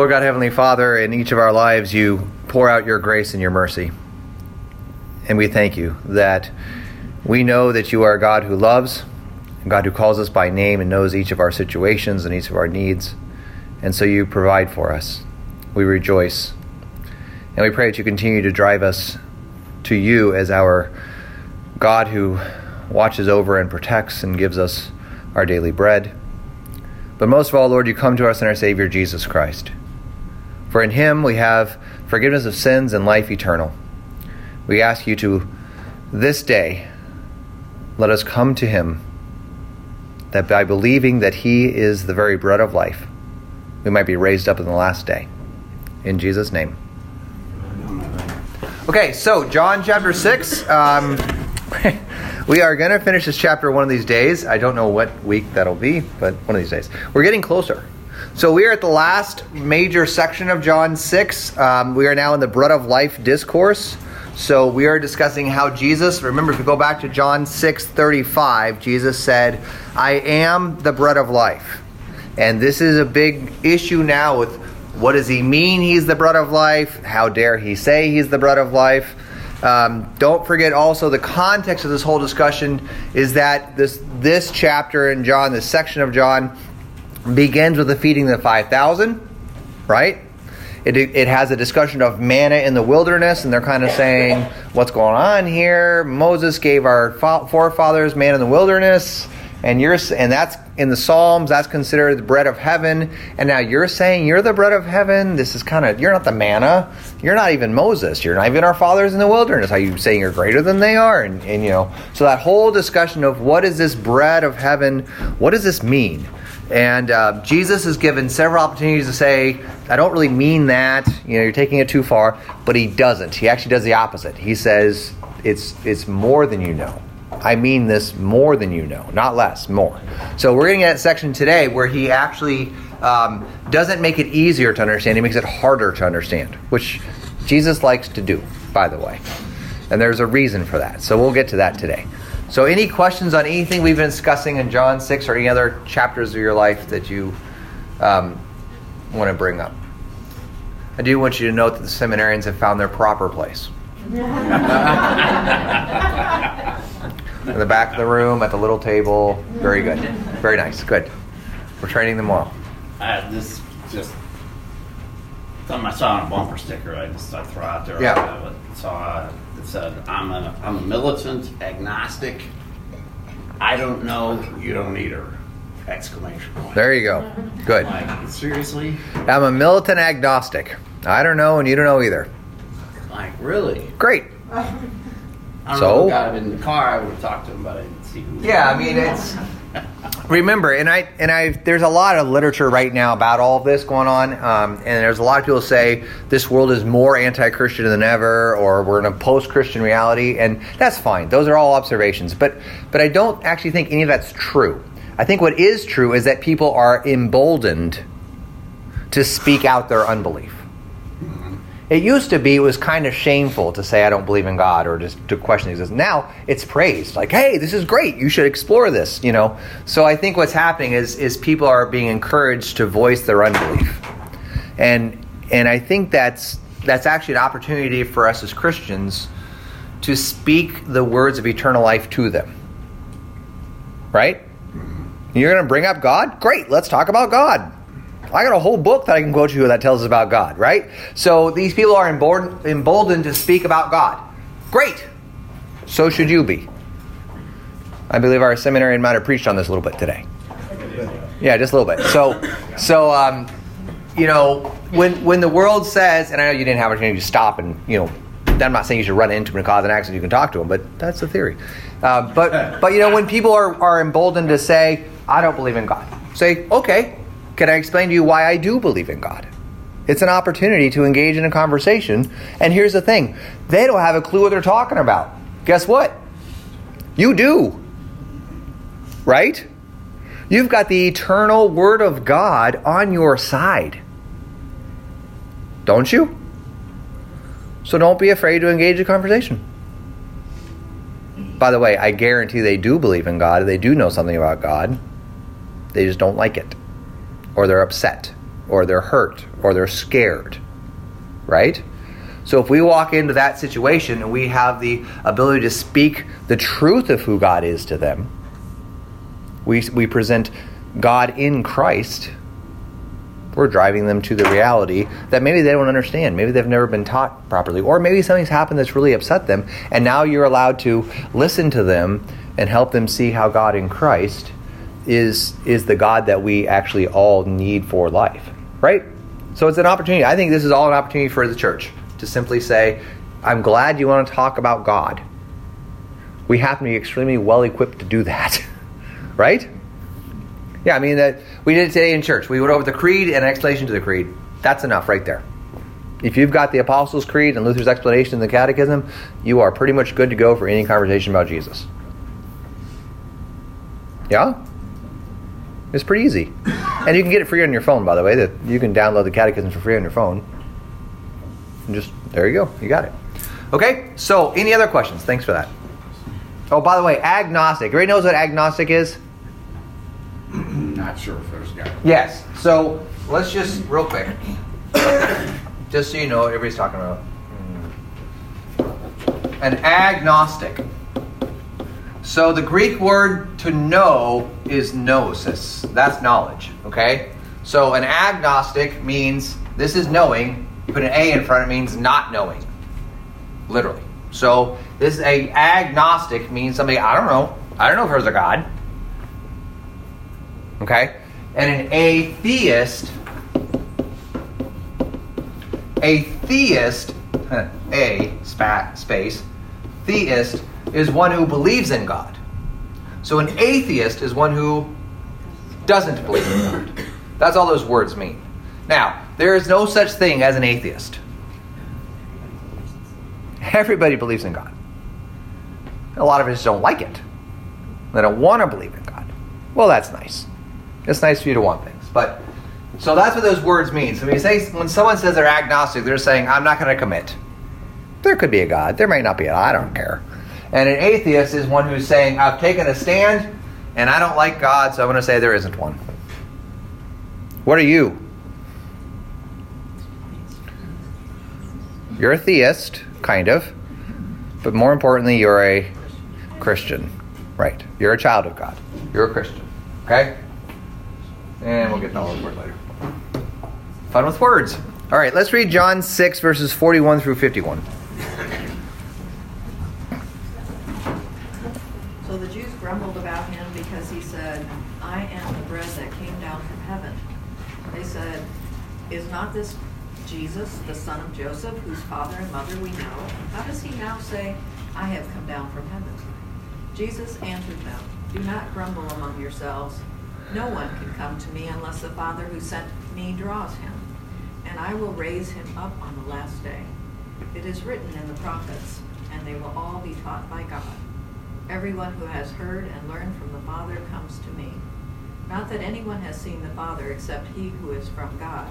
Lord God, Heavenly Father, in each of our lives, you pour out your grace and your mercy. And we thank you that we know that you are a God who loves, a God who calls us by name and knows each of our situations and each of our needs. And so you provide for us. We rejoice. And we pray that you continue to drive us to you as our God who watches over and protects and gives us our daily bread. But most of all, Lord, you come to us in our Savior Jesus Christ. For in him we have forgiveness of sins and life eternal. We ask you to, this day, let us come to him, that by believing that he is the very bread of life, we might be raised up in the last day. In Jesus' name. Okay, so John chapter 6. Um, we are going to finish this chapter one of these days. I don't know what week that'll be, but one of these days. We're getting closer. So we are at the last major section of John 6. Um, we are now in the bread of life discourse. So we are discussing how Jesus, remember if you go back to John 6 35, Jesus said, I am the bread of life. And this is a big issue now with what does he mean he's the bread of life? How dare he say he's the bread of life? Um, don't forget also the context of this whole discussion is that this this chapter in John, this section of John, begins with the feeding of the five thousand, right? It, it has a discussion of manna in the wilderness, and they're kind of saying, "What's going on here?" Moses gave our forefathers manna in the wilderness and you're and that's in the psalms that's considered the bread of heaven and now you're saying you're the bread of heaven? This is kind of you're not the manna. You're not even moses. You're not even our fathers in the wilderness. Are you saying you're greater than they are? And, and you know so that whole discussion of what is this bread of heaven what does this mean and uh, jesus is given several opportunities to say i don't really mean that you know you're taking it too far but he doesn't he actually does the opposite he says it's it's more than you know I mean this more than you know, not less, more. So we're getting at a section today where he actually um, doesn't make it easier to understand, he makes it harder to understand, which Jesus likes to do, by the way. And there's a reason for that. So we'll get to that today. So, any questions on anything we've been discussing in John 6 or any other chapters of your life that you um, want to bring up? I do want you to note that the seminarians have found their proper place. in the back of the room at the little table. Very good. Very nice. Good. We're training them well. Uh, this just something I saw on a bumper sticker. I just I throw out there. Yeah. I saw it said, "I'm a I'm a militant agnostic. I don't know. You don't either." Exclamation point. There you go. Good. Like seriously? I'm a militant agnostic. I don't know, and you don't know either. Like really? Great. I don't So? know who got him in the car. I would have talked to him, but I didn't see who. Yeah, I mean it's remember, and I and I there's a lot of literature right now about all of this going on, um, and there's a lot of people say this world is more anti-Christian than ever, or we're in a post-Christian reality, and that's fine. Those are all observations, but but I don't actually think any of that's true. I think what is true is that people are emboldened to speak out their unbelief. It used to be it was kind of shameful to say I don't believe in God or just to question existence. Now it's praised, like, hey, this is great. You should explore this. You know. So I think what's happening is is people are being encouraged to voice their unbelief, and and I think that's that's actually an opportunity for us as Christians to speak the words of eternal life to them. Right? You're going to bring up God? Great. Let's talk about God. I got a whole book that I can quote to you that tells us about God, right? So these people are emboldened, to speak about God. Great. So should you be. I believe our seminarian might have preached on this a little bit today. Yeah, just a little bit. So, so um, you know, when when the world says, and I know you didn't have an opportunity to stop and you know, I'm not saying you should run into him and cause an accident. You can talk to him, but that's the theory. Uh, but but you know, when people are are emboldened to say, I don't believe in God, say, okay, can I explain to you why I do believe in God? It's an opportunity to engage in a conversation. And here's the thing they don't have a clue what they're talking about. Guess what? You do. Right? You've got the eternal Word of God on your side. Don't you? So don't be afraid to engage a conversation. By the way, I guarantee they do believe in God. They do know something about God. They just don't like it or they're upset or they're hurt or they're scared. Right? So if we walk into that situation and we have the ability to speak the truth of who God is to them, we, we present God in Christ, we're driving them to the reality that maybe they don't understand. Maybe they've never been taught properly. Or maybe something's happened that's really upset them, and now you're allowed to listen to them and help them see how God in Christ is, is the God that we actually all need for life. Right? So it's an opportunity. I think this is all an opportunity for the church to simply say, I'm glad you want to talk about God. We happen to be extremely well equipped to do that. right? Yeah, I mean that we did it today in church. We went over the creed and an explanation to the creed. That's enough right there. If you've got the Apostles' Creed and Luther's explanation in the Catechism, you are pretty much good to go for any conversation about Jesus. Yeah? It's pretty easy. And you can get it free on your phone, by the way. That you can download the Catechism for free on your phone. And just there you go. You got it. Okay, so any other questions? Thanks for that. Oh, by the way, agnostic. Everybody knows what agnostic is? Not sure if there's got. Yes. So let's just real quick, just so you know, what everybody's talking about hmm. an agnostic. So the Greek word to know is gnosis. That's knowledge. Okay. So an agnostic means this is knowing. You put an A in front, of it means not knowing. Literally. So this is a agnostic means somebody I don't know. I don't know if there's a God. Okay? And an atheist, a theist, a spat, space, theist is one who believes in God. So an atheist is one who doesn't believe in God. That's all those words mean. Now, there is no such thing as an atheist. Everybody believes in God. A lot of us don't like it. They don't want to believe in God. Well, that's nice. It's nice for you to want things. But so that's what those words mean. So when you say when someone says they're agnostic, they're saying, I'm not going to commit. There could be a God. There might not be. I don't care. And an atheist is one who's saying, I've taken a stand and I don't like God, so I'm going to say there isn't one. What are you? You're a theist, kind of. But more importantly, you're a Christian. Right. You're a child of God. You're a Christian. Okay? And we'll get to all those words later. Fun with words. All right, let's read John 6, verses 41 through 51. So the Jews grumbled about him because he said, I am the bread that came down from heaven. They said, Is not this Jesus, the son of Joseph, whose father and mother we know? How does he now say, I have come down from heaven? Jesus answered them, Do not grumble among yourselves. No one can come to me unless the Father who sent me draws him, and I will raise him up on the last day. It is written in the prophets, and they will all be taught by God. Everyone who has heard and learned from the Father comes to me. Not that anyone has seen the Father except he who is from God.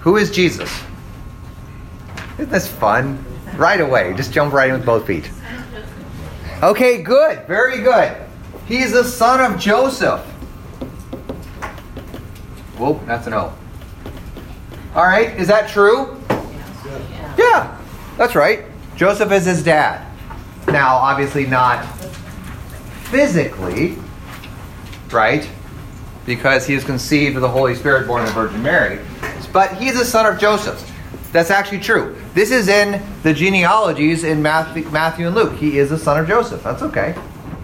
Who is Jesus? Isn't this fun? Right away, just jump right in with both feet. Okay, good, very good. He's the son of Joseph. Whoa, that's an O. All right, is that true? Yeah, that's right. Joseph is his dad. Now, obviously, not physically, right? Because he was conceived of the Holy Spirit, born of the Virgin Mary. But he's a son of Joseph. That's actually true. This is in the genealogies in Matthew, Matthew and Luke. He is a son of Joseph. That's okay.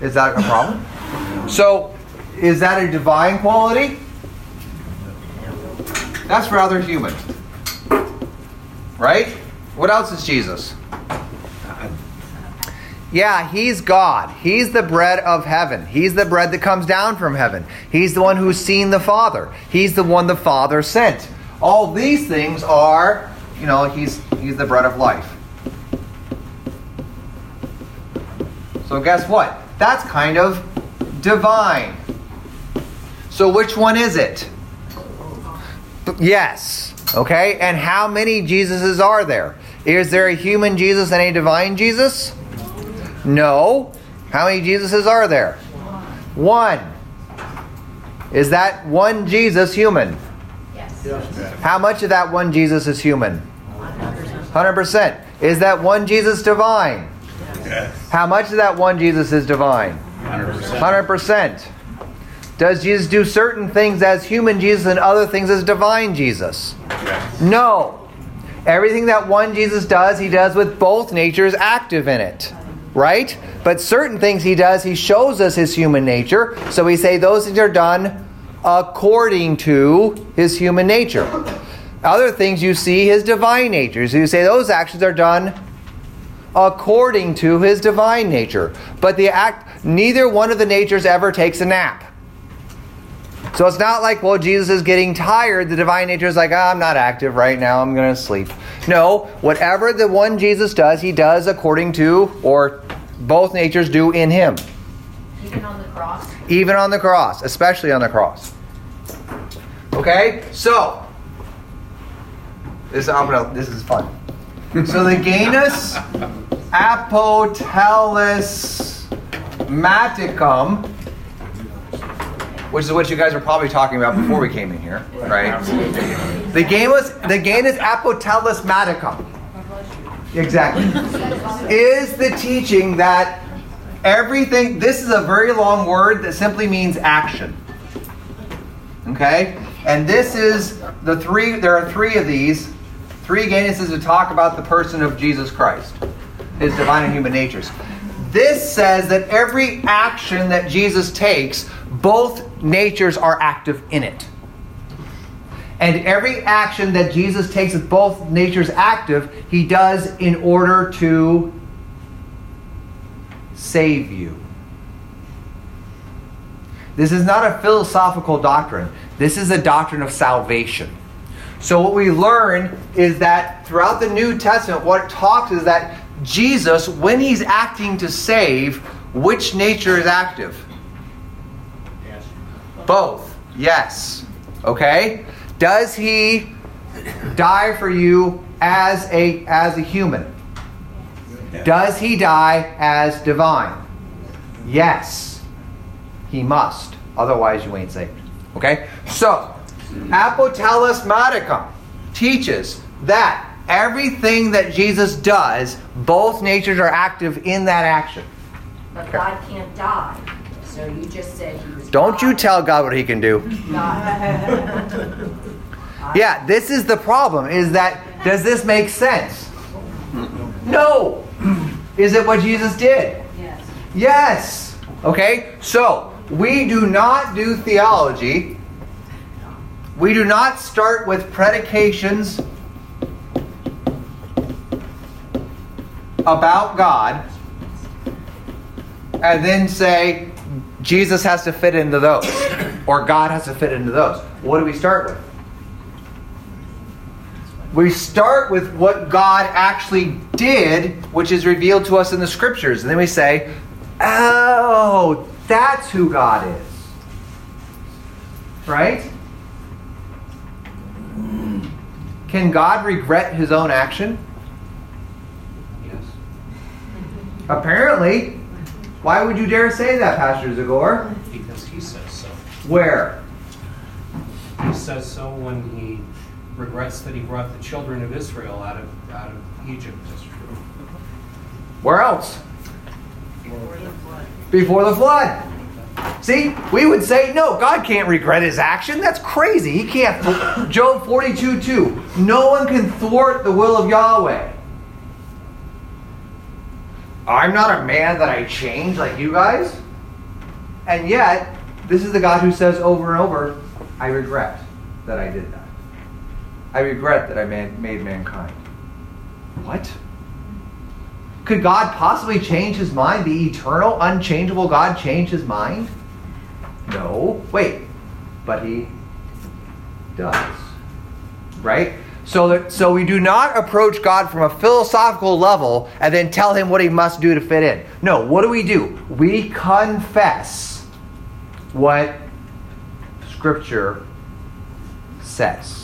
Is that a problem? So, is that a divine quality? That's rather human. Right? What else is Jesus? Yeah, he's God. He's the bread of heaven. He's the bread that comes down from heaven. He's the one who's seen the Father. He's the one the Father sent. All these things are, you know, he's he's the bread of life. So guess what? That's kind of divine. So which one is it? Yes. Okay. And how many Jesuses are there? Is there a human Jesus and a divine Jesus? No. How many Jesuses are there? One. Is that one Jesus human? How much of that one Jesus is human? 100%. Is that one Jesus divine? Yes. How much of that one Jesus is divine? 100%. 100%. Does Jesus do certain things as human Jesus and other things as divine Jesus? Yes. No. Everything that one Jesus does, he does with both natures active in it. Right? But certain things he does, he shows us his human nature. So we say those things are done according to his human nature. Other things you see his divine nature. So you say those actions are done according to his divine nature. But the act neither one of the natures ever takes a nap. So it's not like, well, Jesus is getting tired. The divine nature is like, oh, I'm not active right now. I'm going to sleep. No, whatever the one Jesus does, he does according to, or both natures do in him. Even on the cross. Even on the cross, especially on the cross. Okay? So, this, I'm gonna, this is fun. So the Genus Apotellus Maticum, which is what you guys were probably talking about before we came in here, right? The Genus, the Genus Apotelesmaticum, exactly, is the teaching that everything. This is a very long word that simply means action. Okay, and this is the three. There are three of these, three Genuses to talk about the person of Jesus Christ, his divine and human natures. This says that every action that Jesus takes, both natures are active in it. And every action that Jesus takes with both natures active, he does in order to save you. This is not a philosophical doctrine. This is a doctrine of salvation. So what we learn is that throughout the New Testament, what it talks is that Jesus, when he's acting to save, which nature is active? Yes. Both. Yes. Okay? Does he die for you as a as a human? Does he die as divine? Yes. He must. Otherwise you ain't saved. Okay? So, Apotelesmaticum teaches that everything that Jesus does, both natures are active in that action. But God can't die. So you just said he was. Don't you tell God what he can do. God. Yeah, this is the problem is that does this make sense? No. Is it what Jesus did? Yes. Yes. Okay? So, we do not do theology. We do not start with predications about God and then say Jesus has to fit into those or God has to fit into those. What do we start with? We start with what God actually did, which is revealed to us in the scriptures. And then we say, oh, that's who God is. Right? Can God regret his own action? Yes. Apparently. Why would you dare say that, Pastor Zagor? Because he says so. Where? He says so when he regrets that he brought the children of Israel out of out of Egypt. That's true. Where else? Before the flood. See, we would say, no, God can't regret his action. That's crazy. He can't. Job 42 2. No one can thwart the will of Yahweh. I'm not a man that I change like you guys. And yet, this is the God who says over and over, I regret that I did that. I regret that I man, made mankind. What? Could God possibly change his mind? The eternal, unchangeable God change his mind? No. Wait. But he does. Right? So that so we do not approach God from a philosophical level and then tell him what he must do to fit in. No, what do we do? We confess what scripture says.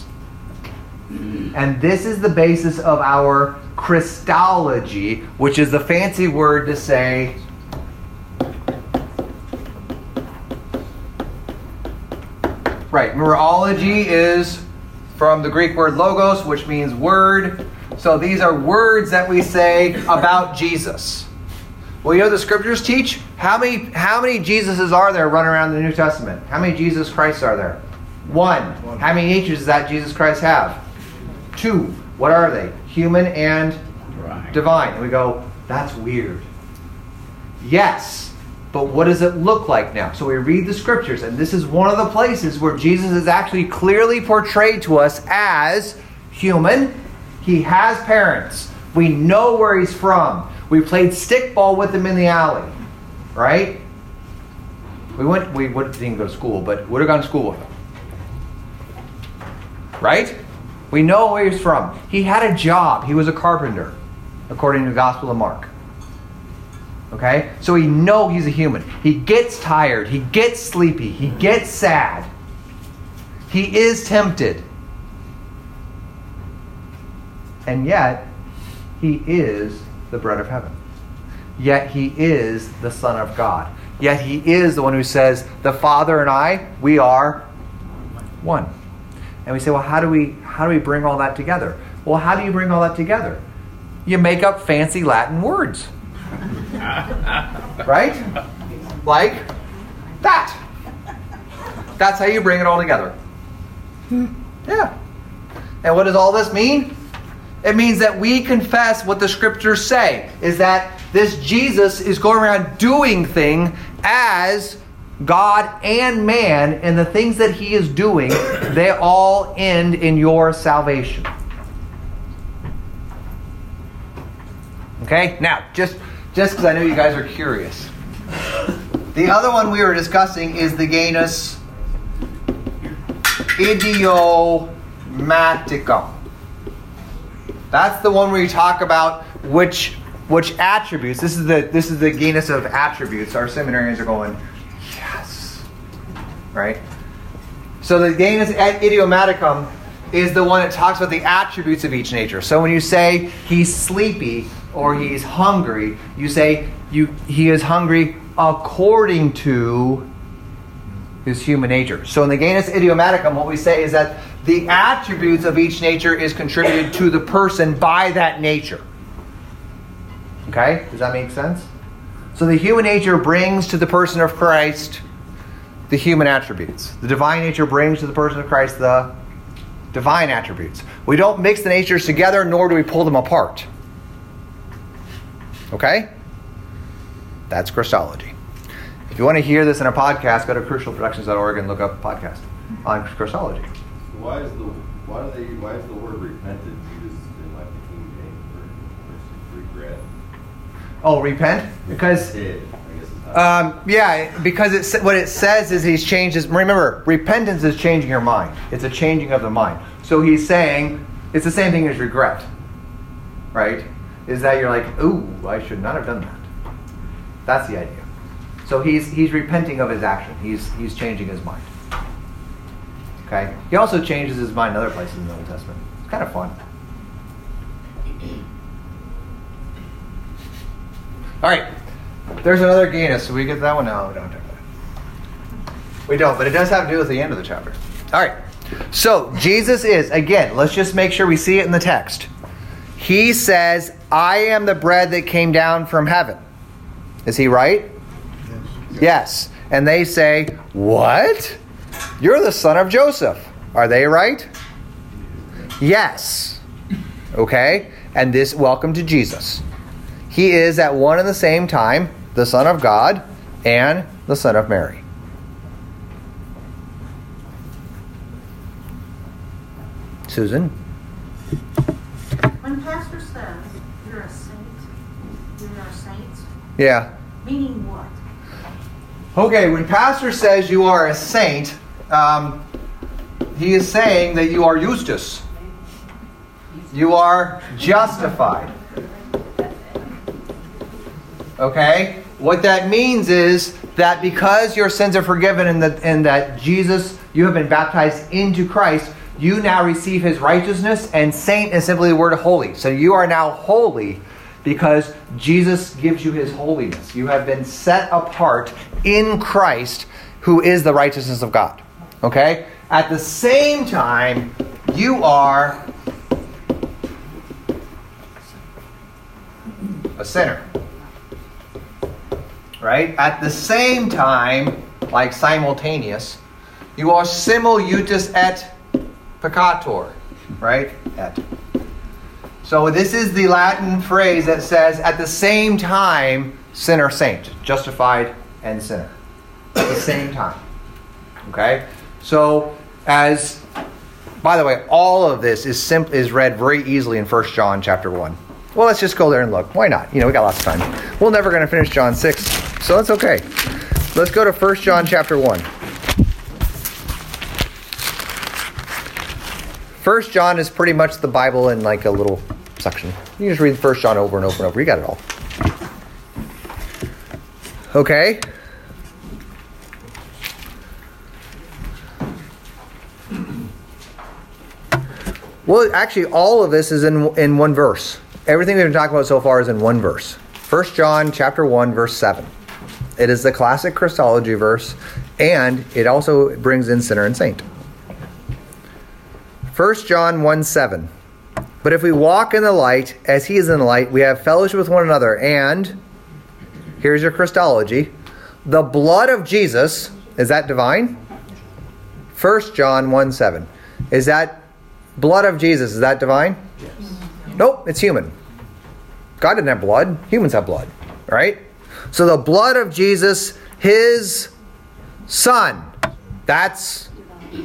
And this is the basis of our Christology, which is the fancy word to say Right. Numerology is from the Greek word logos, which means word. So these are words that we say about Jesus. Well, you know the scriptures teach how many how many Jesuses are there running around the New Testament? How many Jesus Christs are there? One. How many natures does that Jesus Christ have? Two. What are they? Human and Right. divine. And we go, that's weird. Yes, but what does it look like now? So we read the scriptures, and this is one of the places where Jesus is actually clearly portrayed to us as human. He has parents. We know where he's from. We played stickball with him in the alley, right? We went. We didn't go to school, but would have gone to school with him, right? We know where he's from. He had a job. He was a carpenter, according to the Gospel of Mark. Okay? So we know he's a human. He gets tired. He gets sleepy. He gets sad. He is tempted. And yet, he is the bread of heaven. Yet he is the Son of God. Yet he is the one who says, The Father and I, we are one. And we say, well, how do we how do we bring all that together? Well, how do you bring all that together? You make up fancy Latin words. right? Like that. That's how you bring it all together. Yeah. And what does all this mean? It means that we confess what the scriptures say is that this Jesus is going around doing thing as God and man and the things that he is doing they all end in your salvation. Okay? Now, just just cuz I know you guys are curious. The other one we were discussing is the genus idiomaticum. That's the one where you talk about which which attributes. This is the this is the genus of attributes. Our seminarians are going, right. So the genus idiomaticum is the one that talks about the attributes of each nature. So when you say he's sleepy or he's hungry, you say you he is hungry according to his human nature. So in the genus idiomaticum, what we say is that the attributes of each nature is contributed to the person by that nature. Okay? Does that make sense? So the human nature brings to the person of Christ the human attributes. The divine nature brings to the person of Christ the divine attributes. We don't mix the natures together, nor do we pull them apart. Okay? That's Christology. If you want to hear this in a podcast, go to crucialproductions.org and look up podcast on Christology. Why is the why do they why is the word repented used in like the King James version regret? Oh, repent? Because I guess is how- Um, yeah, because what it says is he's changed his. Remember, repentance is changing your mind. It's a changing of the mind. So he's saying it's the same thing as regret, right? Is that you're like, ooh, I should not have done that. That's the idea. So he's he's repenting of his action. He's he's changing his mind. Okay. He also changes his mind in other places in the Old Testament. It's kind of fun. All right. There's another genus. So we get that one now. We don't that. We don't, but it does have to do with the end of the chapter. All right. So Jesus is again. Let's just make sure we see it in the text. He says, "I am the bread that came down from heaven." Is he right? Yes. And they say, "What? You're the son of Joseph." Are they right? Yes. Okay. And this welcome to Jesus. He is at one and the same time the Son of God and the Son of Mary. Susan? When pastor says you're a saint, you are saints? Yeah. Meaning what? Okay, when Pastor says you are a saint, um, he is saying that you are justus. You are justified. Okay? What that means is that because your sins are forgiven and that, and that Jesus, you have been baptized into Christ, you now receive his righteousness, and saint is simply the word holy. So you are now holy because Jesus gives you his holiness. You have been set apart in Christ, who is the righteousness of God. Okay? At the same time, you are a sinner. Right? At the same time, like simultaneous, you are simul justus et peccator. Right? Et. So this is the Latin phrase that says at the same time, sinner, saint, justified and sinner. At the same time. Okay? So as by the way, all of this is simp- is read very easily in 1 John chapter 1. Well, let's just go there and look. Why not? You know, we got lots of time. We're never going to finish John 6, so that's okay. Let's go to 1 John chapter 1. 1 John is pretty much the Bible in like a little section. You just read 1 John over and over and over. You got it all. Okay? Well, actually, all of this is in, in one verse. Everything we've been talking about so far is in one verse. 1 John chapter 1, verse 7. It is the classic Christology verse, and it also brings in sinner and saint. 1 John 1 7. But if we walk in the light, as he is in the light, we have fellowship with one another, and here's your Christology the blood of Jesus, is that divine? 1 John 1 7. Is that blood of Jesus, is that divine? Yes. Nope, it's human. God didn't have blood, humans have blood, right? So the blood of Jesus, his son, that's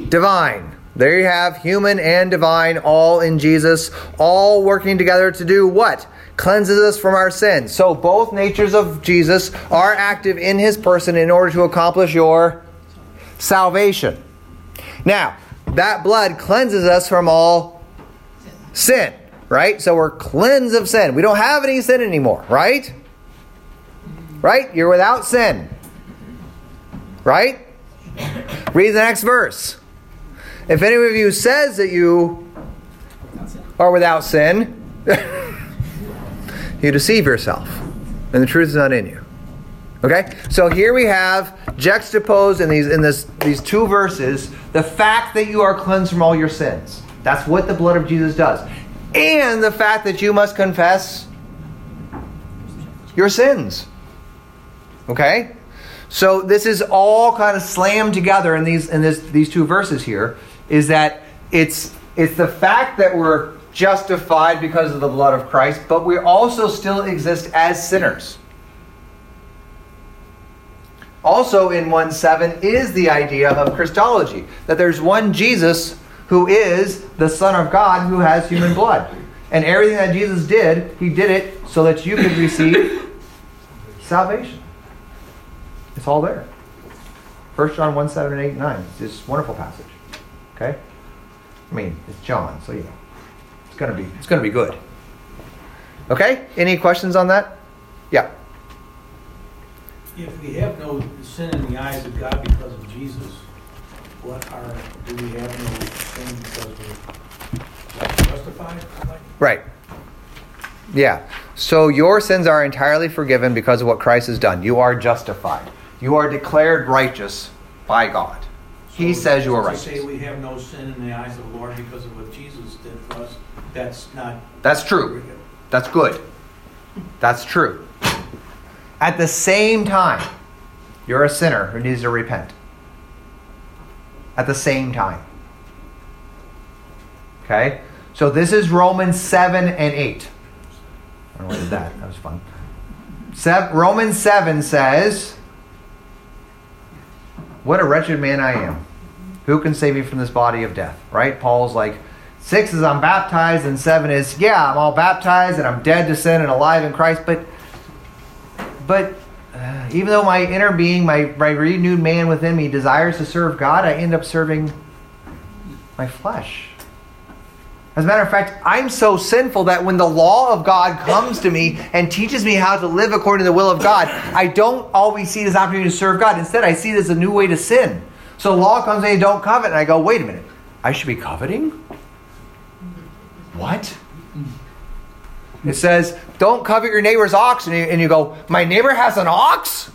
divine. There you have human and divine all in Jesus, all working together to do what? Cleanses us from our sins. So both natures of Jesus are active in his person in order to accomplish your salvation. Now, that blood cleanses us from all sin, right? So we're cleansed of sin. We don't have any sin anymore, right? Right? You're without sin. Right? Read the next verse. If any of you says that you are without sin, you deceive yourself, and the truth is not in you. Okay? So here we have juxtaposed in these in this these two verses the fact that you are cleansed from all your sins. That's what the blood of Jesus does. And the fact that you must confess your sins. Okay? So this is all kind of slammed together in these in this, these two verses here is that it's it's the fact that we're justified because of the blood of Christ, but we also still exist as sinners. Also in 1 7 is the idea of Christology, that there's one Jesus who is the Son of God who has human blood. And everything that Jesus did, he did it so that you could receive salvation. It's all there. 1 John 1 7 and 8 and 9. It's this wonderful passage. Okay? I mean, it's John, so you know. It's gonna be it's gonna be good. Okay? Any questions on that? Yeah. If we have no sin in the eyes of God because of Jesus, what are, do we have no sin because we're justified? Right. Yeah. So your sins are entirely forgiven because of what Christ has done. You are justified. You are declared righteous by God. He says you are To righteous. say we have no sin in the eyes of the Lord because of what Jesus did for us, that's not. That's true. That's good. That's true. At the same time, you're a sinner who needs to repent. At the same time. Okay? So this is Romans 7 and 8. I don't know what did that. That was fun. Romans 7 says, What a wretched man I am. Who can save me from this body of death? Right? Paul's like, Six is I'm baptized, and seven is, yeah, I'm all baptized and I'm dead to sin and alive in Christ, but but uh, even though my inner being, my, my renewed man within me desires to serve God, I end up serving my flesh. As a matter of fact, I'm so sinful that when the law of God comes to me and teaches me how to live according to the will of God, I don't always see it as opportunity to serve God. Instead, I see it as a new way to sin. So law comes and don't covet, and I go, wait a minute, I should be coveting? What? It says, don't covet your neighbor's ox, and you, and you go, my neighbor has an ox?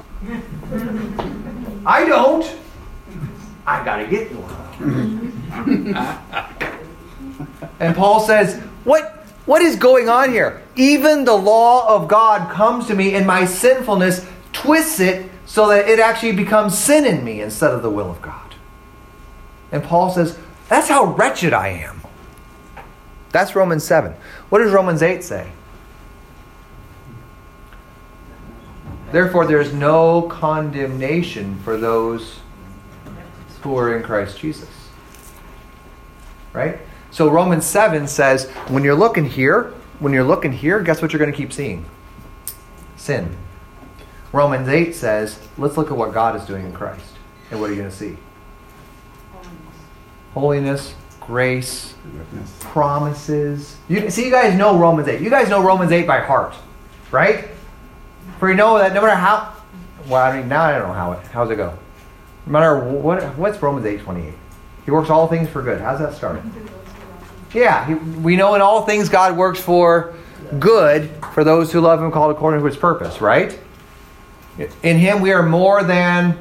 I don't. I gotta get one. and Paul says, what, what is going on here? Even the law of God comes to me, and my sinfulness twists it so that it actually becomes sin in me instead of the will of God. And Paul says, that's how wretched I am. That's Romans 7. What does Romans 8 say? Therefore, there's no condemnation for those who are in Christ Jesus. Right? So Romans 7 says, when you're looking here, when you're looking here, guess what you're going to keep seeing? Sin. Romans 8 says, let's look at what God is doing in Christ. And what are you going to see? Holiness, grace, promises. You see, you guys know Romans 8. You guys know Romans 8 by heart, right? For you know that no matter how, well, I mean, now I don't know how it, how's it go? No matter what, what's Romans 8 28? He works all things for good. How's that start? Yeah, we know in all things God works for good for those who love Him, called according to His purpose, right? In Him we are more than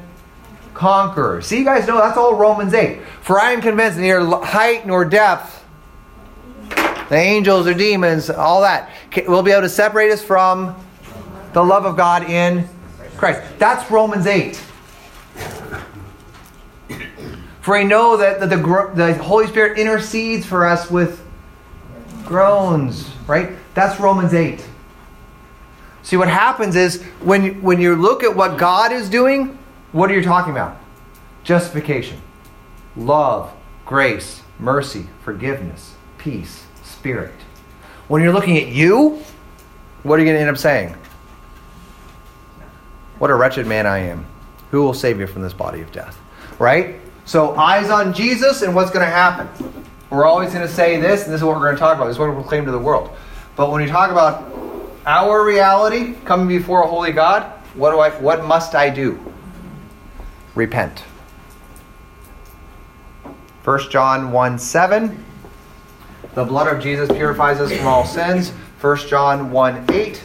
conquerors. See, you guys know that's all Romans 8. For I am convinced neither height nor depth, the angels or demons, all that, will be able to separate us from the love of God in Christ. That's Romans 8. For I know that the, the, the Holy Spirit intercedes for us with groans, right? That's Romans 8. See, what happens is when, when you look at what God is doing, what are you talking about? Justification, love, grace, mercy, forgiveness, peace, spirit. When you're looking at you, what are you going to end up saying? What a wretched man I am. Who will save me from this body of death? Right? So, eyes on Jesus, and what's going to happen? We're always going to say this, and this is what we're going to talk about. This is what we proclaim to the world. But when you talk about our reality coming before a holy God, what do I what must I do? Repent. 1 John 1 7. The blood of Jesus purifies us from all sins. 1 John 1 8.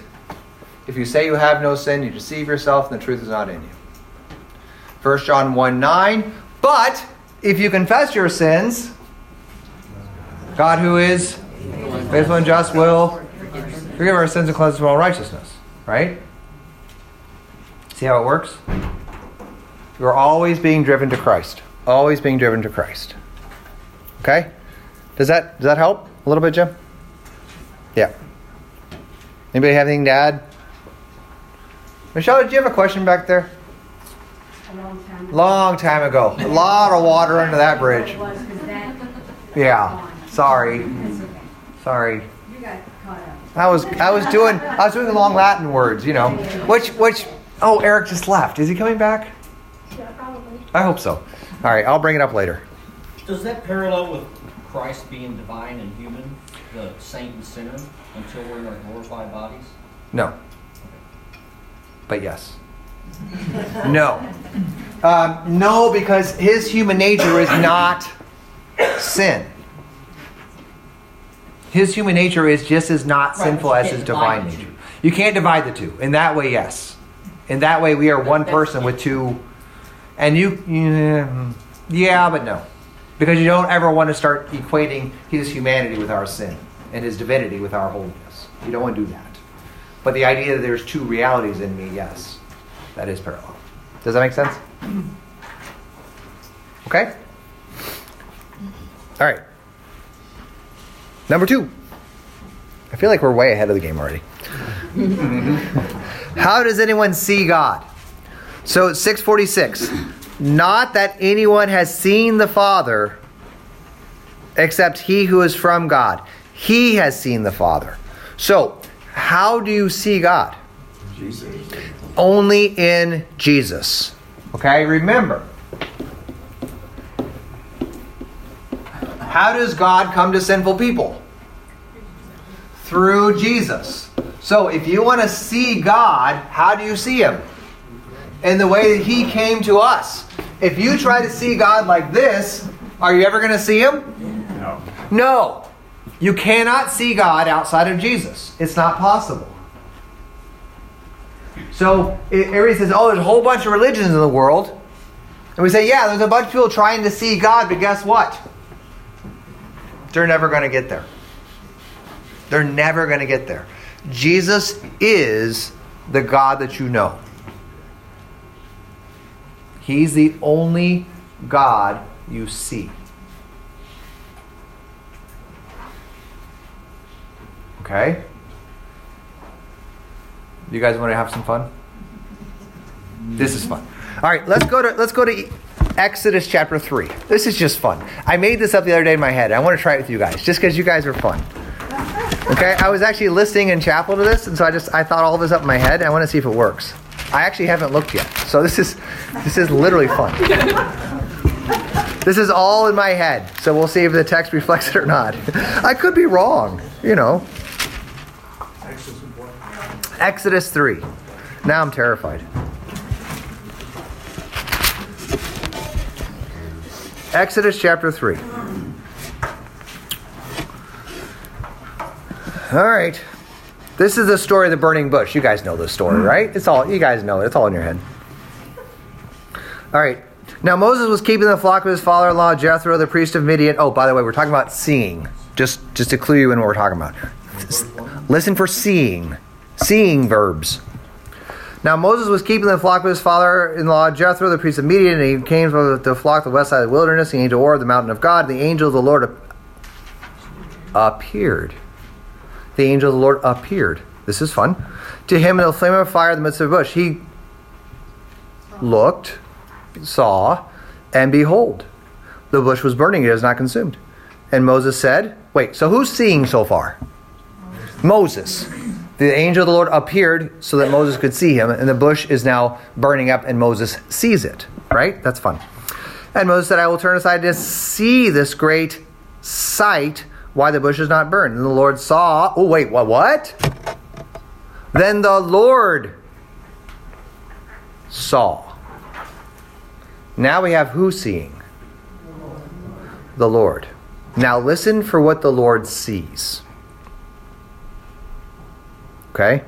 If you say you have no sin, you deceive yourself, and the truth is not in you. 1 John 1 9. But if you confess your sins, God, who is faithful and just, will forgive our sins and cleanse us from all righteousness. Right? See how it works? You're always being driven to Christ. Always being driven to Christ. Okay? Does that does that help a little bit, Jim? Yeah. Anybody have anything to add? Michelle, did you have a question back there? Long time ago. Long time ago. A lot of water under that bridge. It was, 'cause that- Yeah. Sorry. Sorry. You got caught up. I was I was doing I was doing long Latin words, you know. Which which oh Eric just left. Is he coming back? Yeah, probably. I hope so. All right, I'll bring it up later. Does that parallel with Christ being divine and human, the saint and sinner, until we're in our glorified bodies? No. But yes. No. Um, no, because his human nature is not sin. His human nature is just as not Right, sinful as his divine nature. You can't divide the two. In that way, yes. In that way, we are one person with two. And you, yeah, yeah, but no. Because you don't ever want to start equating his humanity with our sin and his divinity with our holiness. You don't want to do that. But the idea that there's two realities in me, yes, that is parallel. Does that make sense? Okay? All right. Number two. I feel like we're way ahead of the game already. How does anyone see God? So 646. Not that anyone has seen the Father except he who is from God. He has seen the Father. So, how do you see God? Only in Jesus. Okay, remember. How does God come to sinful people? Through Jesus. So if you want to see God, how do you see Him? In the way that He came to us. If you try to see God like this, are you ever going to see Him? No. No. You cannot see God outside of Jesus. It's not possible. So everybody says, oh, there's a whole bunch of religions in the world. And we say, yeah, there's a bunch of people trying to see God, but guess what? They're never going to get there. They're never going to get there. Jesus is the God that you know. He's the only God you see. Okay? You guys want to have some fun? Mm-hmm. This is fun. All right, let's go to let's go to Exodus chapter 3. This is just fun. I made this up the other day in my head. I want to try it with you guys just cuz you guys are fun. Okay? I was actually listening in chapel to this and so I just I thought all this up in my head. I want to see if it works. I actually haven't looked yet. So this is this is literally fun. This is all in my head. So we'll see if the text reflects it or not. I could be wrong, you know. Exodus 3. Now I'm terrified. Exodus chapter 3. All right. This is the story of the burning bush. You guys know this story, hmm. right? It's all you guys know it. It's all in your head. All right. Now Moses was keeping the flock of his father-in-law Jethro, the priest of Midian. Oh, by the way, we're talking about seeing. Just just to clue you in what we're talking about. Listen for seeing. Seeing verbs. Now Moses was keeping the flock of his father-in-law Jethro, the priest of Midian, and he came from the flock the west side of the wilderness. The to of the mountain of God. The angel of the Lord appeared. The angel of the Lord appeared. This is fun. To him in a flame of fire in the midst of a bush. He looked, saw, and behold, the bush was burning; it was not consumed. And Moses said, "Wait. So who's seeing so far? Moses." The angel of the Lord appeared so that Moses could see him, and the bush is now burning up, and Moses sees it. Right? That's fun. And Moses said, I will turn aside to see this great sight, why the bush is not burned. And the Lord saw, oh, wait, what? What? Then the Lord saw. Now we have who seeing? The Lord. Now listen for what the Lord sees. Okay?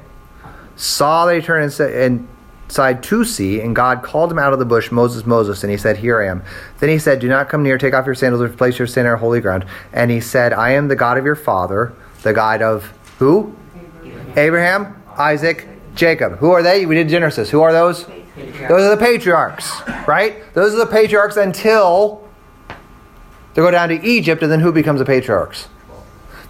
Saw they turned and inside to see, and God called him out of the bush, Moses, Moses, and he said, Here I am. Then he said, Do not come near, take off your sandals, and place your sin on holy ground. And he said, I am the God of your father, the God of who? Abraham, Abraham Isaac, Jacob. Who are they? We did Genesis. Who are those? Those are the patriarchs, right? Those are the patriarchs until they go down to Egypt, and then who becomes the patriarchs?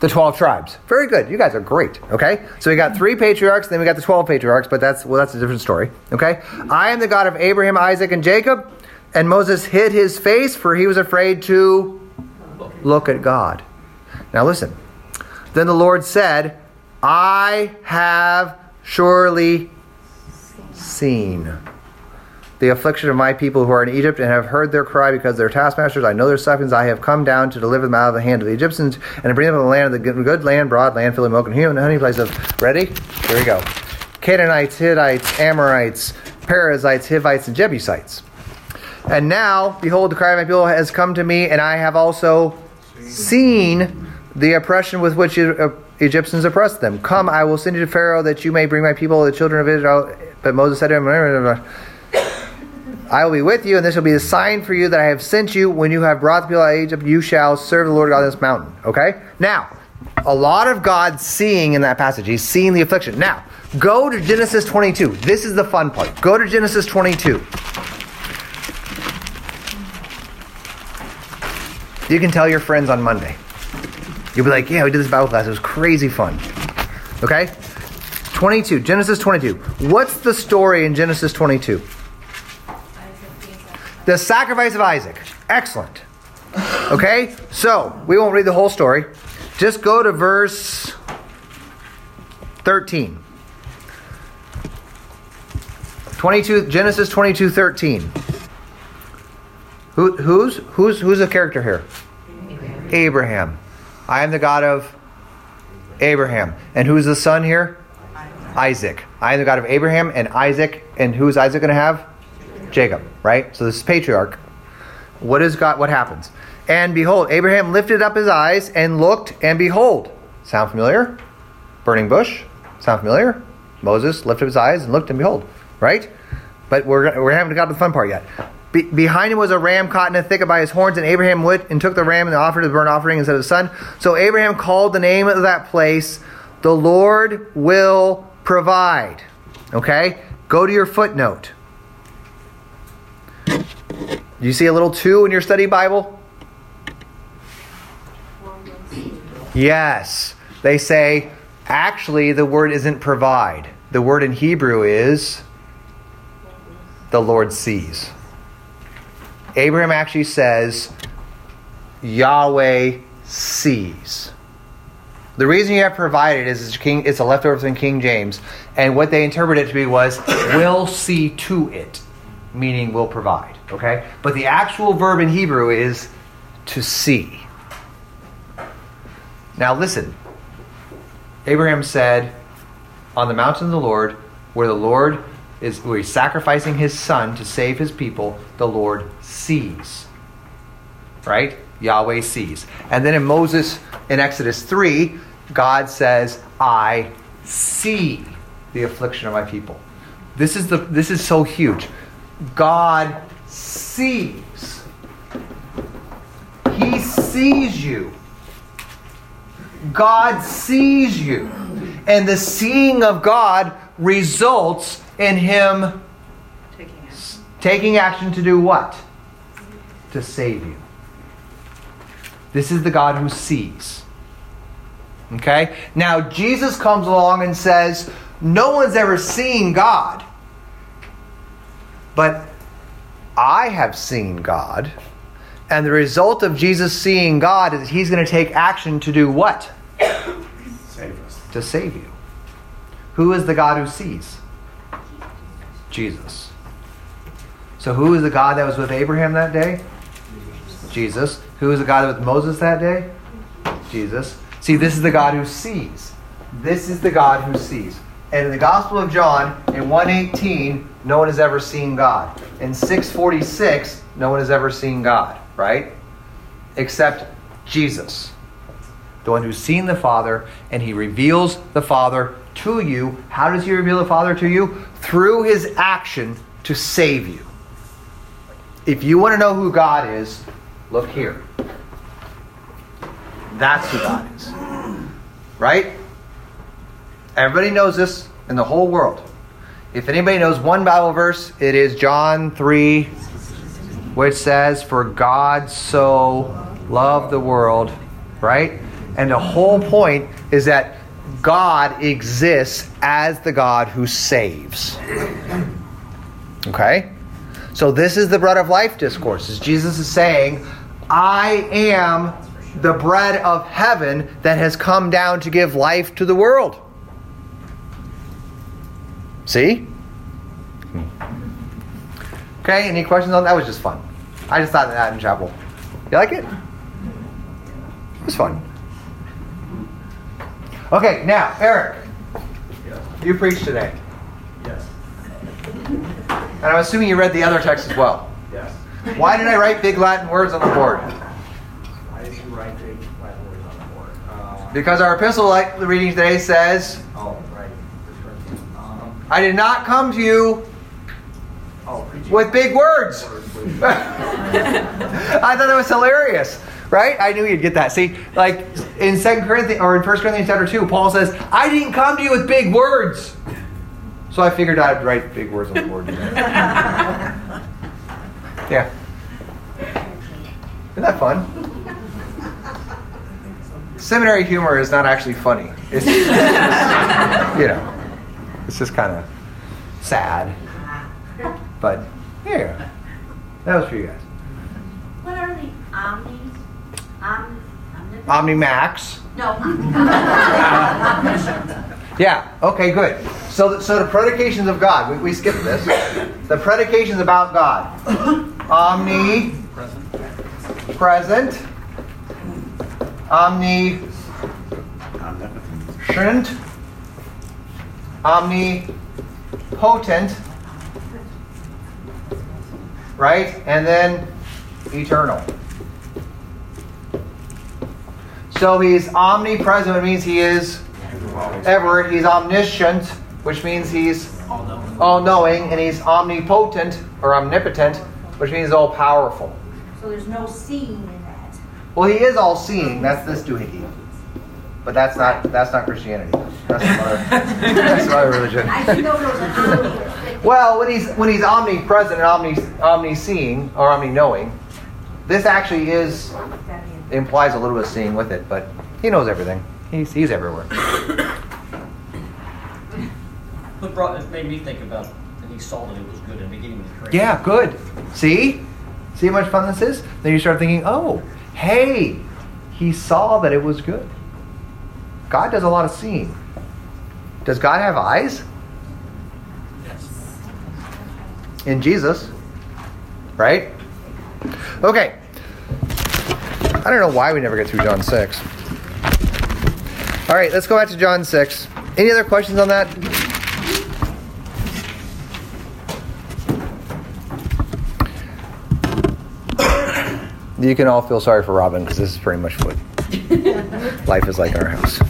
The 12 tribes. Very good. You guys are great. Okay? So we got three patriarchs, then we got the 12 patriarchs, but that's well that's a different story. Okay? I am the God of Abraham, Isaac, and Jacob. And Moses hid his face, for he was afraid to look at God. Now listen. Then the Lord said, I have surely seen the affliction of my people who are in Egypt, and have heard their cry because their taskmasters. I know their sufferings. I have come down to deliver them out of the hand of the Egyptians, and to bring them to the land of the good land, broad land, filling milk and honey, place of. Ready? Here we go. Canaanites, Hittites, Amorites, Perizzites, Hivites, and Jebusites. And now, behold, the cry of my people has come to me, and I have also seen the oppression with which uh, Egyptians oppressed them. Come, I will send you to Pharaoh that you may bring my people, the children of Israel. But Moses said to him, I will be with you, and this will be the sign for you that I have sent you. When you have brought the people out of Egypt, you shall serve the Lord God on this mountain. Okay? Now, a lot of God seeing in that passage. He's seeing the affliction. Now, go to Genesis 22. This is the fun part. Go to Genesis 22. You can tell your friends on Monday. You'll be like, yeah, we did this Bible class. It was crazy fun. Okay? 22. Genesis 22. What's the story in Genesis 22? The sacrifice of Isaac. Excellent. Okay? So, we won't read the whole story. Just go to verse 13. 22 Genesis 22 13. Who, who's who's who's the character here? Abraham. I am the God of Abraham. And who's the son here? Isaac. I am the God of Abraham and Isaac. And who's Isaac going to have? Jacob, right? So this is patriarch. What is God? What happens? And behold, Abraham lifted up his eyes and looked, and behold, sound familiar? Burning bush, sound familiar? Moses lifted up his eyes and looked, and behold, right? But we're we haven't got to the fun part yet. Be, behind him was a ram caught in a thicket by his horns, and Abraham went and took the ram and offered the burnt offering instead of the son. So Abraham called the name of that place, "The Lord will provide." Okay, go to your footnote. Do you see a little two in your study Bible? Yes. They say, actually, the word isn't provide. The word in Hebrew is the Lord sees. Abraham actually says, Yahweh sees. The reason you have provided is it's, King, it's a leftover from King James, and what they interpreted it to be was, will see to it, meaning will provide. Okay? But the actual verb in Hebrew is to see. Now listen. Abraham said, On the mountain of the Lord, where the Lord is where he's sacrificing his son to save his people, the Lord sees. Right? Yahweh sees. And then in Moses in Exodus 3, God says, I see the affliction of my people. This is the this is so huge. God sees. He sees you. God sees you. And the seeing of God results in Him Taking action to do what? To save you. This is the God who sees. Okay? Now, Jesus comes along and says, No one's ever seen God. But I have seen God. And the result of Jesus seeing God is that he's going to take action to do what? Save us. To save you. Who is the God who sees? Jesus. So who is the God that was with Abraham that day? Jesus. Who is the God with Moses that day? Jesus. See, this is the God who sees. This is the God who sees. And in the Gospel of John, in 118, no one has ever seen God. In 646, no one has ever seen God, right? Except Jesus, the one who's seen the Father, and he reveals the Father to you. How does he reveal the Father to you? Through his action to save you. If you want to know who God is, look here. That's who God is. Right? Everybody knows this in the whole world. If anybody knows one Bible verse, it is John 3, which says, For God so loved the world, right? And the whole point is that God exists as the God who saves. Okay? So this is the bread of life discourse. As Jesus is saying, I am the bread of heaven that has come down to give life to the world. See? Okay, any questions on that? That? was just fun. I just thought of that in chapel. You like it? It was fun. Okay, now, Eric, you preached today. Yes. And I'm assuming you read the other text as well. Yes. Why did I write big Latin words on the board? Why did you write big Latin words on the board? Uh, Because our epistle like the reading today says, oh, right. First Corinthians. Um, I did not come to you oh, with big words. Words. I thought that was hilarious. Right? I knew you'd get that. See, like in Second Corinthians or in First Corinthians chapter two, Paul says, I didn't come to you with big words. So I figured I'd write big words on the board yeah. Isn't that fun? Seminary humor is not actually funny. It's you know, it's just kind of sad. But yeah, that was for you guys. What are the omnis? Om, omnipotence? Omnimax. No. Yeah. Okay. Good. So, the, so the predications of God. We, we skipped this. The predications about God. Omni. Present. Present. Omni. Omnipotent. Omnipotent. Right? And then eternal. So he's omnipresent, which means he is ever. He's omniscient, which means he's all knowing, and he's omnipotent or omnipotent, which means all powerful. So there's no seeing in that. Well, he is all seeing. That's this doohickey. But that's not that's not Christianity. That's another, that's another religion. I didn't know there was an omni. Well, when he's when he's omnipresent and omni omni-seeing or omni-knowing, this actually is implies a little bit of seeing with it, but he knows everything. He's he's everywhere. What brought, it made me think about, that he saw that it was good in the beginning of the creation. Yeah, good. See? See how much fun this is? Then you start thinking, oh, hey, he saw that it was good. God does a lot of seeing. Does God have eyes? Yes. In Jesus. Right? Okay. I don't know why we never get through John 6. All right, let's go back to John 6. Any other questions on that? You can all feel sorry for Robin because this is pretty much what life is like in our house.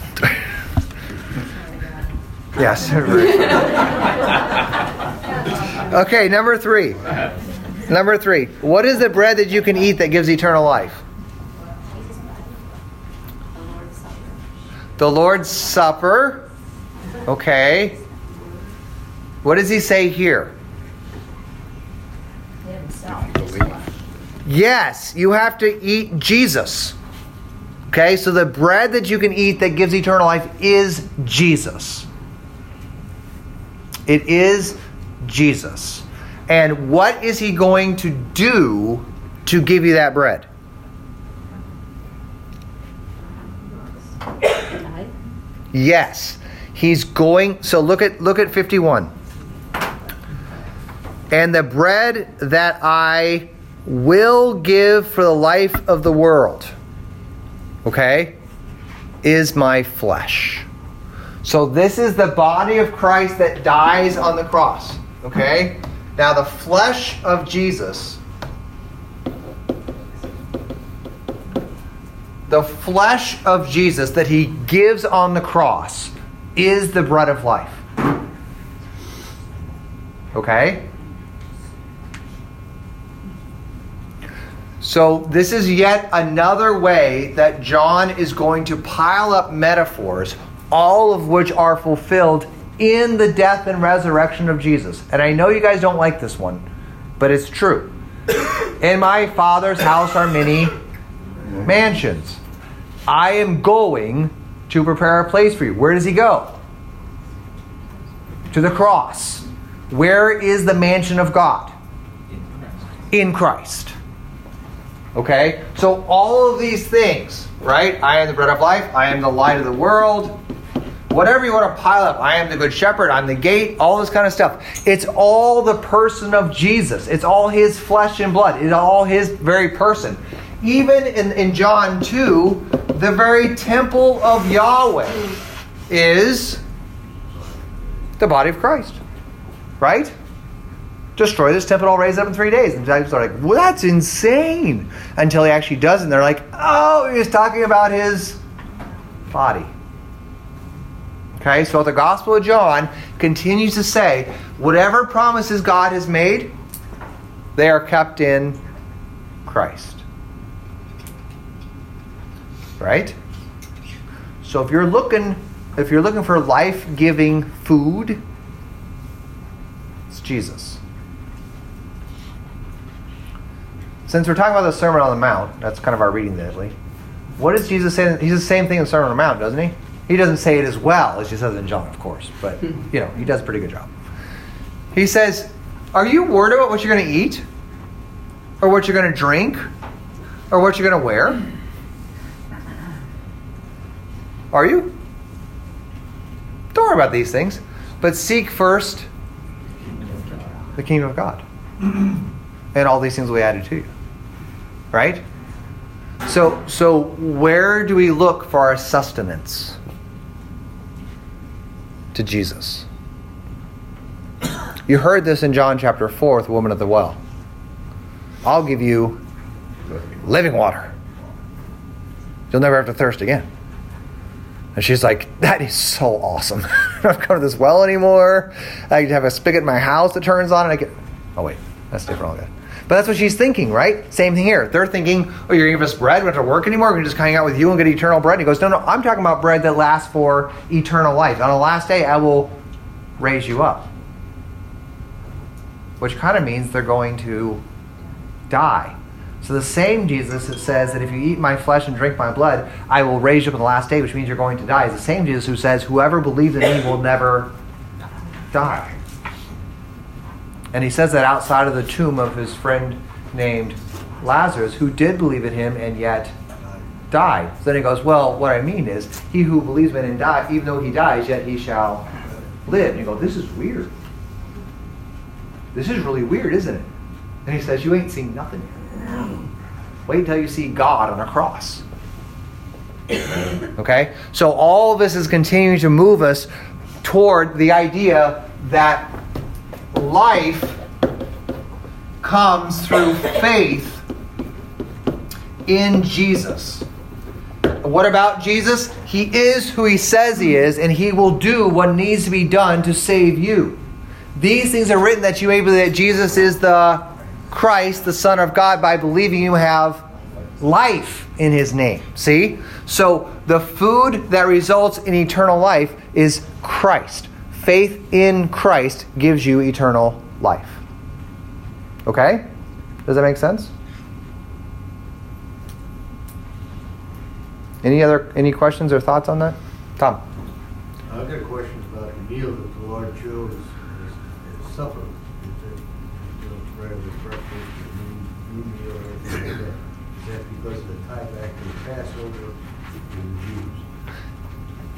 Yes. okay, number three. Number three. What is the bread that you can eat that gives eternal life? The Lord's Supper. Okay. What does he say here? Yes, you have to eat Jesus. Okay, so the bread that you can eat that gives eternal life is Jesus. It is Jesus. And what is he going to do to give you that bread? Yes. He's going so look at look at 51. And the bread that I will give for the life of the world, okay, is my flesh. So this is the body of Christ that dies on the cross, okay? Now the flesh of Jesus, the flesh of Jesus that he gives on the cross is the bread of life. Okay? So, this is yet another way that John is going to pile up metaphors, all of which are fulfilled in the death and resurrection of Jesus. And I know you guys don't like this one, but it's true. In my Father's house are many mansions. I am going to prepare a place for you. Where does he go? To the cross. Where is the mansion of God? In Christ. Okay? So all of these things, right? I am the bread of life, I am the light of the world. Whatever you want to pile up, I am the good shepherd, I'm the gate, all this kind of stuff. It's all the person of Jesus. It's all his flesh and blood. It's all his very person. Even in, in John 2, the very temple of Yahweh is the body of Christ. Right? Destroy this temple, I'll raise it up in three days. And disciples are like, well, that's insane. Until he actually does, and they're like, oh, he's talking about his body. Okay, so the Gospel of John continues to say, whatever promises God has made, they are kept in Christ. Right? So if you're looking if you're looking for life-giving food, it's Jesus. Since we're talking about the Sermon on the Mount, that's kind of our reading lately. What does Jesus say? He's the same thing in the Sermon on the Mount, doesn't he? He doesn't say it as well as he says in John, of course, but you know, he does a pretty good job. He says, Are you worried about what you're going to eat? Or what you're going to drink? Or what you're going to wear? Are you? Don't worry about these things, but seek first the kingdom of God. and all these things will be added to you. Right? So so where do we look for our sustenance? To Jesus. You heard this in John chapter 4 with the woman at the well. I'll give you living water. You'll never have to thirst again. And she's like, that is so awesome. I don't go to this well anymore. I have a spigot in my house that turns on and I get. Oh, wait. That's different. All good. But that's what she's thinking, right? Same thing here. They're thinking, oh, you're going to give us bread. We don't have to work anymore. We're going to just hang out with you and get eternal bread. And he goes, no, no, I'm talking about bread that lasts for eternal life. On the last day, I will raise you up. Which kind of means they're going to die. So the same Jesus that says that if you eat my flesh and drink my blood, I will raise you up on the last day, which means you're going to die, is the same Jesus who says, whoever believes in me will never die. And he says that outside of the tomb of his friend named Lazarus, who did believe in him and yet died. So then he goes, Well, what I mean is, he who believes in him die, even though he dies, yet he shall live. And you go, This is weird. This is really weird, isn't it? And he says, You ain't seen nothing yet. Wait until you see God on a cross. Okay? So all this is continuing to move us toward the idea that life comes through faith in Jesus. What about Jesus? He is who he says he is, and he will do what needs to be done to save you. These things are written that you may believe that Jesus is the Christ, the Son of God, by believing you have life in his name. See? So the food that results in eternal life is Christ. Faith in Christ gives you eternal life. Okay? Does that make sense? Any other any questions or thoughts on that? Tom. I've got questions about the meal that the Lord chose as, as supper. Is it, you know, right over breakfast, or noon, noon meal, or anything like that? Is that because of the tie back to the Passover to the Jews?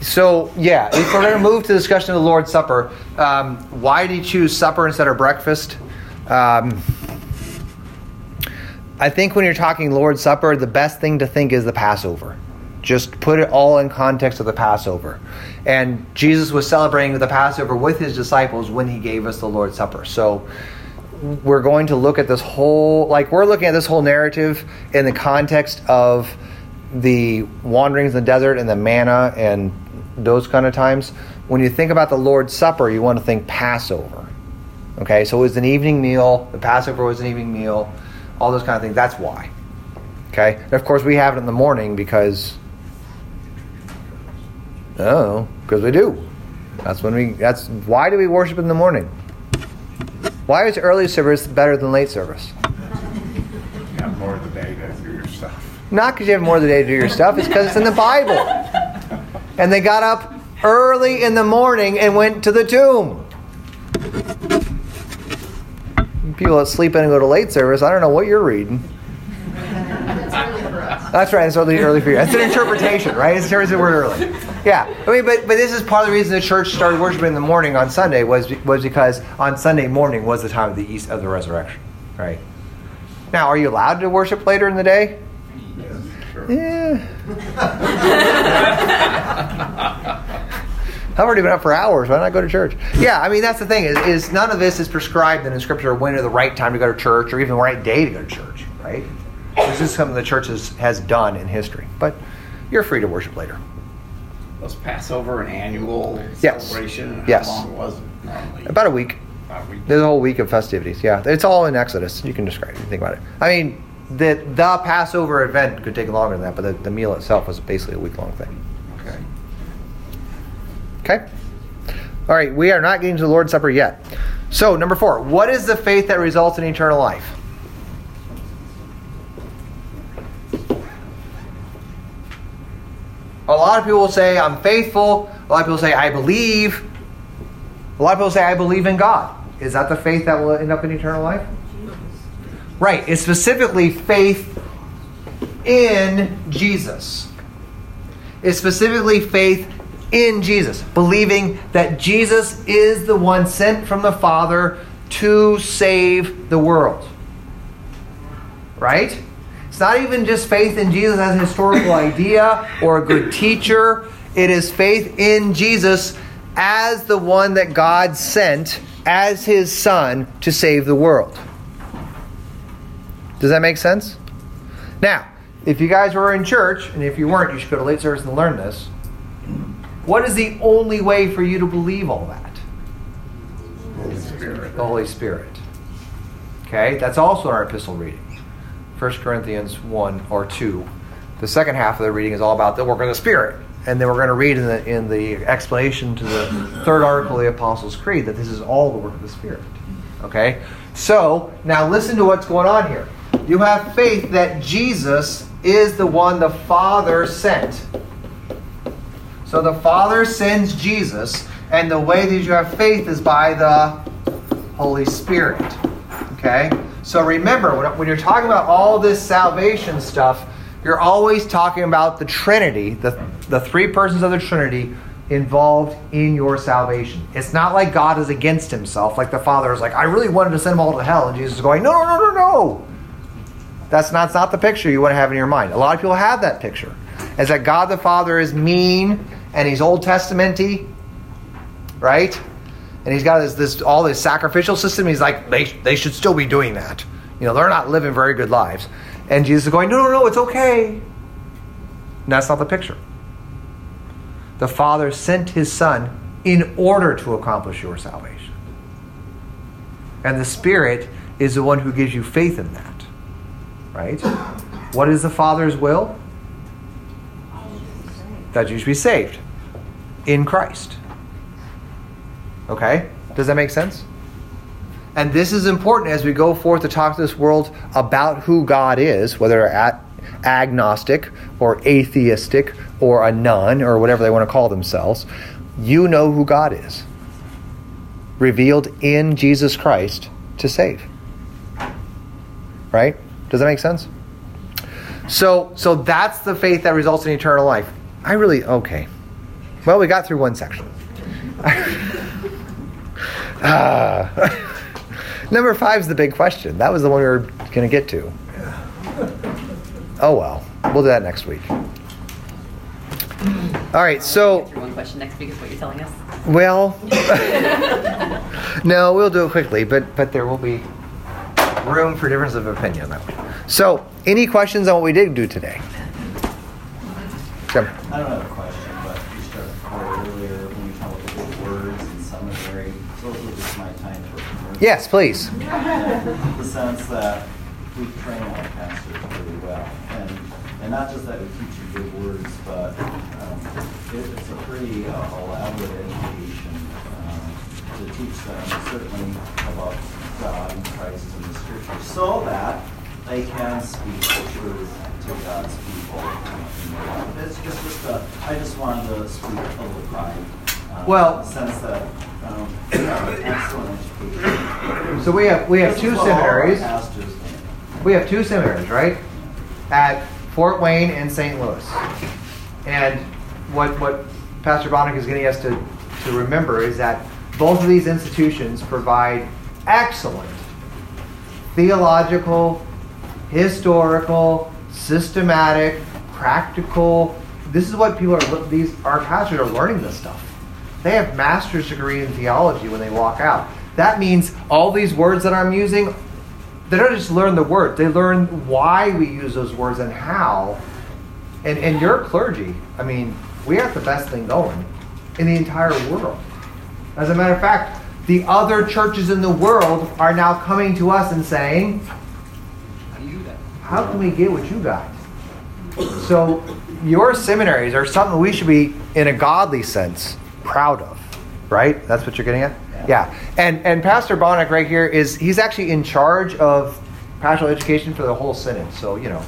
So yeah, if we're going to move to the discussion of the Lord's Supper, um, why did he choose supper instead of breakfast? Um, I think when you're talking Lord's Supper, the best thing to think is the Passover. Just put it all in context of the Passover. And Jesus was celebrating the Passover with his disciples when he gave us the Lord's Supper. So we're going to look at this whole, like, we're looking at this whole narrative in the context of the wanderings in the desert and the manna and those kind of times. When you think about the Lord's Supper, you want to think Passover. Okay, so it was an evening meal. The Passover was an evening meal. All those kind of things. That's why. Okay, and of course we have it in the morning because oh, because we do. That's when we. That's why do we worship in the morning? Why is early service better than late service? You have more of the day to do your stuff. Not because you have more of the day to do your stuff. It's because it's in the Bible. And they got up early in the morning and went to the tomb. People that sleep in and go to late service, I don't know what you're reading. That's right. It's early, early for you. It's an interpretation, right? It's interpretation the word early. Yeah. I mean, but but this is part of the reason the church started worshiping in the morning on Sunday was was because on Sunday morning was the time of the east of the resurrection, right? Now, are you allowed to worship later in the day? Yeah. I've already been up for hours. Why not go to church? Yeah, I mean that's the thing is, is none of this is prescribed in the scripture when is the right time to go to church or even the right day to go to church, right? This is something the church has, has done in history, but you're free to worship later. Was Passover an annual Yes. celebration? Yes. Long was it normally? About a week. About a week. There's a whole week of festivities. Yeah, it's all in Exodus. You can describe it. Think about it. I mean, the the Passover event could take longer than that, but the, the meal itself was basically a week long thing. Okay. Okay? All right, we are not getting to the Lord's Supper yet. So, number four, what is the faith that results in eternal life? A lot of people say, I'm faithful. A lot of people say, I believe. A lot of people say, I believe in God. Is that the faith that will end up in eternal life? Right. It's specifically faith in Jesus. It's specifically faith in Jesus, believing that Jesus is the one sent from the Father to save the world. Right? It's not even just faith in Jesus as a historical idea or a good teacher. It is faith in Jesus as the one that God sent as his son to save the world. Does that make sense? Now, if you guys were in church, and if you weren't, you should go to late service and learn this. What is the only way for you to believe all that? Holy Spirit. The Holy Spirit. Okay, that's also in our epistle reading. 1 Corinthians 1 or 2. The second half of the reading is all about the work of the Spirit. And then we're going to read in the, in the explanation to the third article of the Apostles' Creed that this is all the work of the Spirit. Okay? So, now listen to what's going on here. You have faith that Jesus is the one the Father sent. So the Father sends Jesus, and the way that you have faith is by the Holy Spirit. Okay? So remember, when, you're talking about all this salvation stuff, you're always talking about the Trinity, the, the three persons of the Trinity involved in your salvation. It's not like God is against himself, like the Father is like, I really wanted to send them all to hell, and Jesus is going, no, no, no, no, no. That's not, that's not the picture you want to have in your mind. A lot of people have that picture. Is that God the Father is mean and he's Old Testamenty, right? And he's got this, this all this sacrificial system. He's like, they, they should still be doing that. You know, they're not living very good lives. And Jesus is going, no, no, no, it's okay. And that's not the picture. The Father sent his Son in order to accomplish your salvation. And the Spirit is the one who gives you faith in that. Right? What is the Father's will? That you should be saved in Christ. Okay? Does that make sense? And this is important as we go forth to talk to this world about who God is, whether they're at agnostic or atheistic or a nun or whatever they want to call themselves. You know who God is. Revealed in Jesus Christ to save. Right? Does that make sense? So so that's the faith that results in eternal life. I really okay. Well, we got through one section. Ah. Number five is the big question. That was the one we were going to get to. Oh well, we'll do that next week. All right, so one question next week is what you're telling us. well, no, we'll do it quickly, but but there will be room for difference of opinion on that one. So, any questions on what we did do today? Jim. I don't have a question, but you started earlier when you talked about words and seminary. So this was just my time for commercial. Yes, please. In the sense that we train our pastors really well. And, and not just that we teach you good words, but um, it, it's a pretty uh, elaborate education um, to teach them certainly about God and Christ and the scriptures so that they can speak the truth to God's people. in their life. It's just, just a, I just wanted to speak a little pride. uh, Well- sense that um, we have an excellent education. So we have we have This two is what all our seminaries. We have two seminaries, right? At Fort Wayne and St. Louis. And what what Pastor Bonnick is getting us to, to remember is that both of these institutions provide excellent theological, historical, systematic, practical. This is what people are. These our pastors are learning this stuff. They have master's degree in theology when they walk out. That means all these words that I'm using, they don't just learn the word. They learn why we use those words and how. And and your clergy, I mean, we have the best thing going in the entire world. As a matter of fact, the other churches in the world are now coming to us and saying, How can we get what you got? So your seminaries are something we should be, in a godly sense, proud of. Right? That's what you're getting at? Yeah. And and Pastor Bonnick right here is he's actually in charge of pastoral education for the whole synod. So, you know,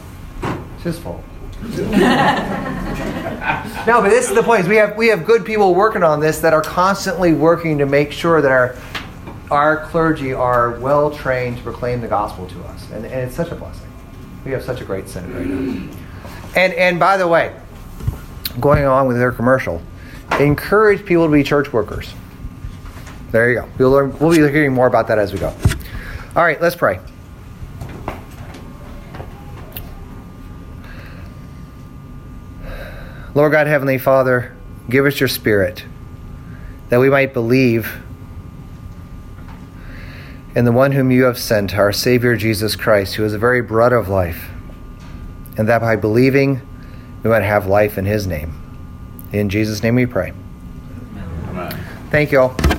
it's his fault. no, but this is the point. We have we have good people working on this that are constantly working to make sure that our our clergy are well trained to proclaim the gospel to us, and, and it's such a blessing. We have such a great synod right now. And and by the way, going along with their commercial, encourage people to be church workers. There you go. We'll, learn, we'll be hearing more about that as we go. All right, let's pray. Lord God, Heavenly Father, give us your Spirit that we might believe in the one whom you have sent, our Savior Jesus Christ, who is the very bread of life, and that by believing we might have life in his name. In Jesus' name we pray. Amen. Thank you all.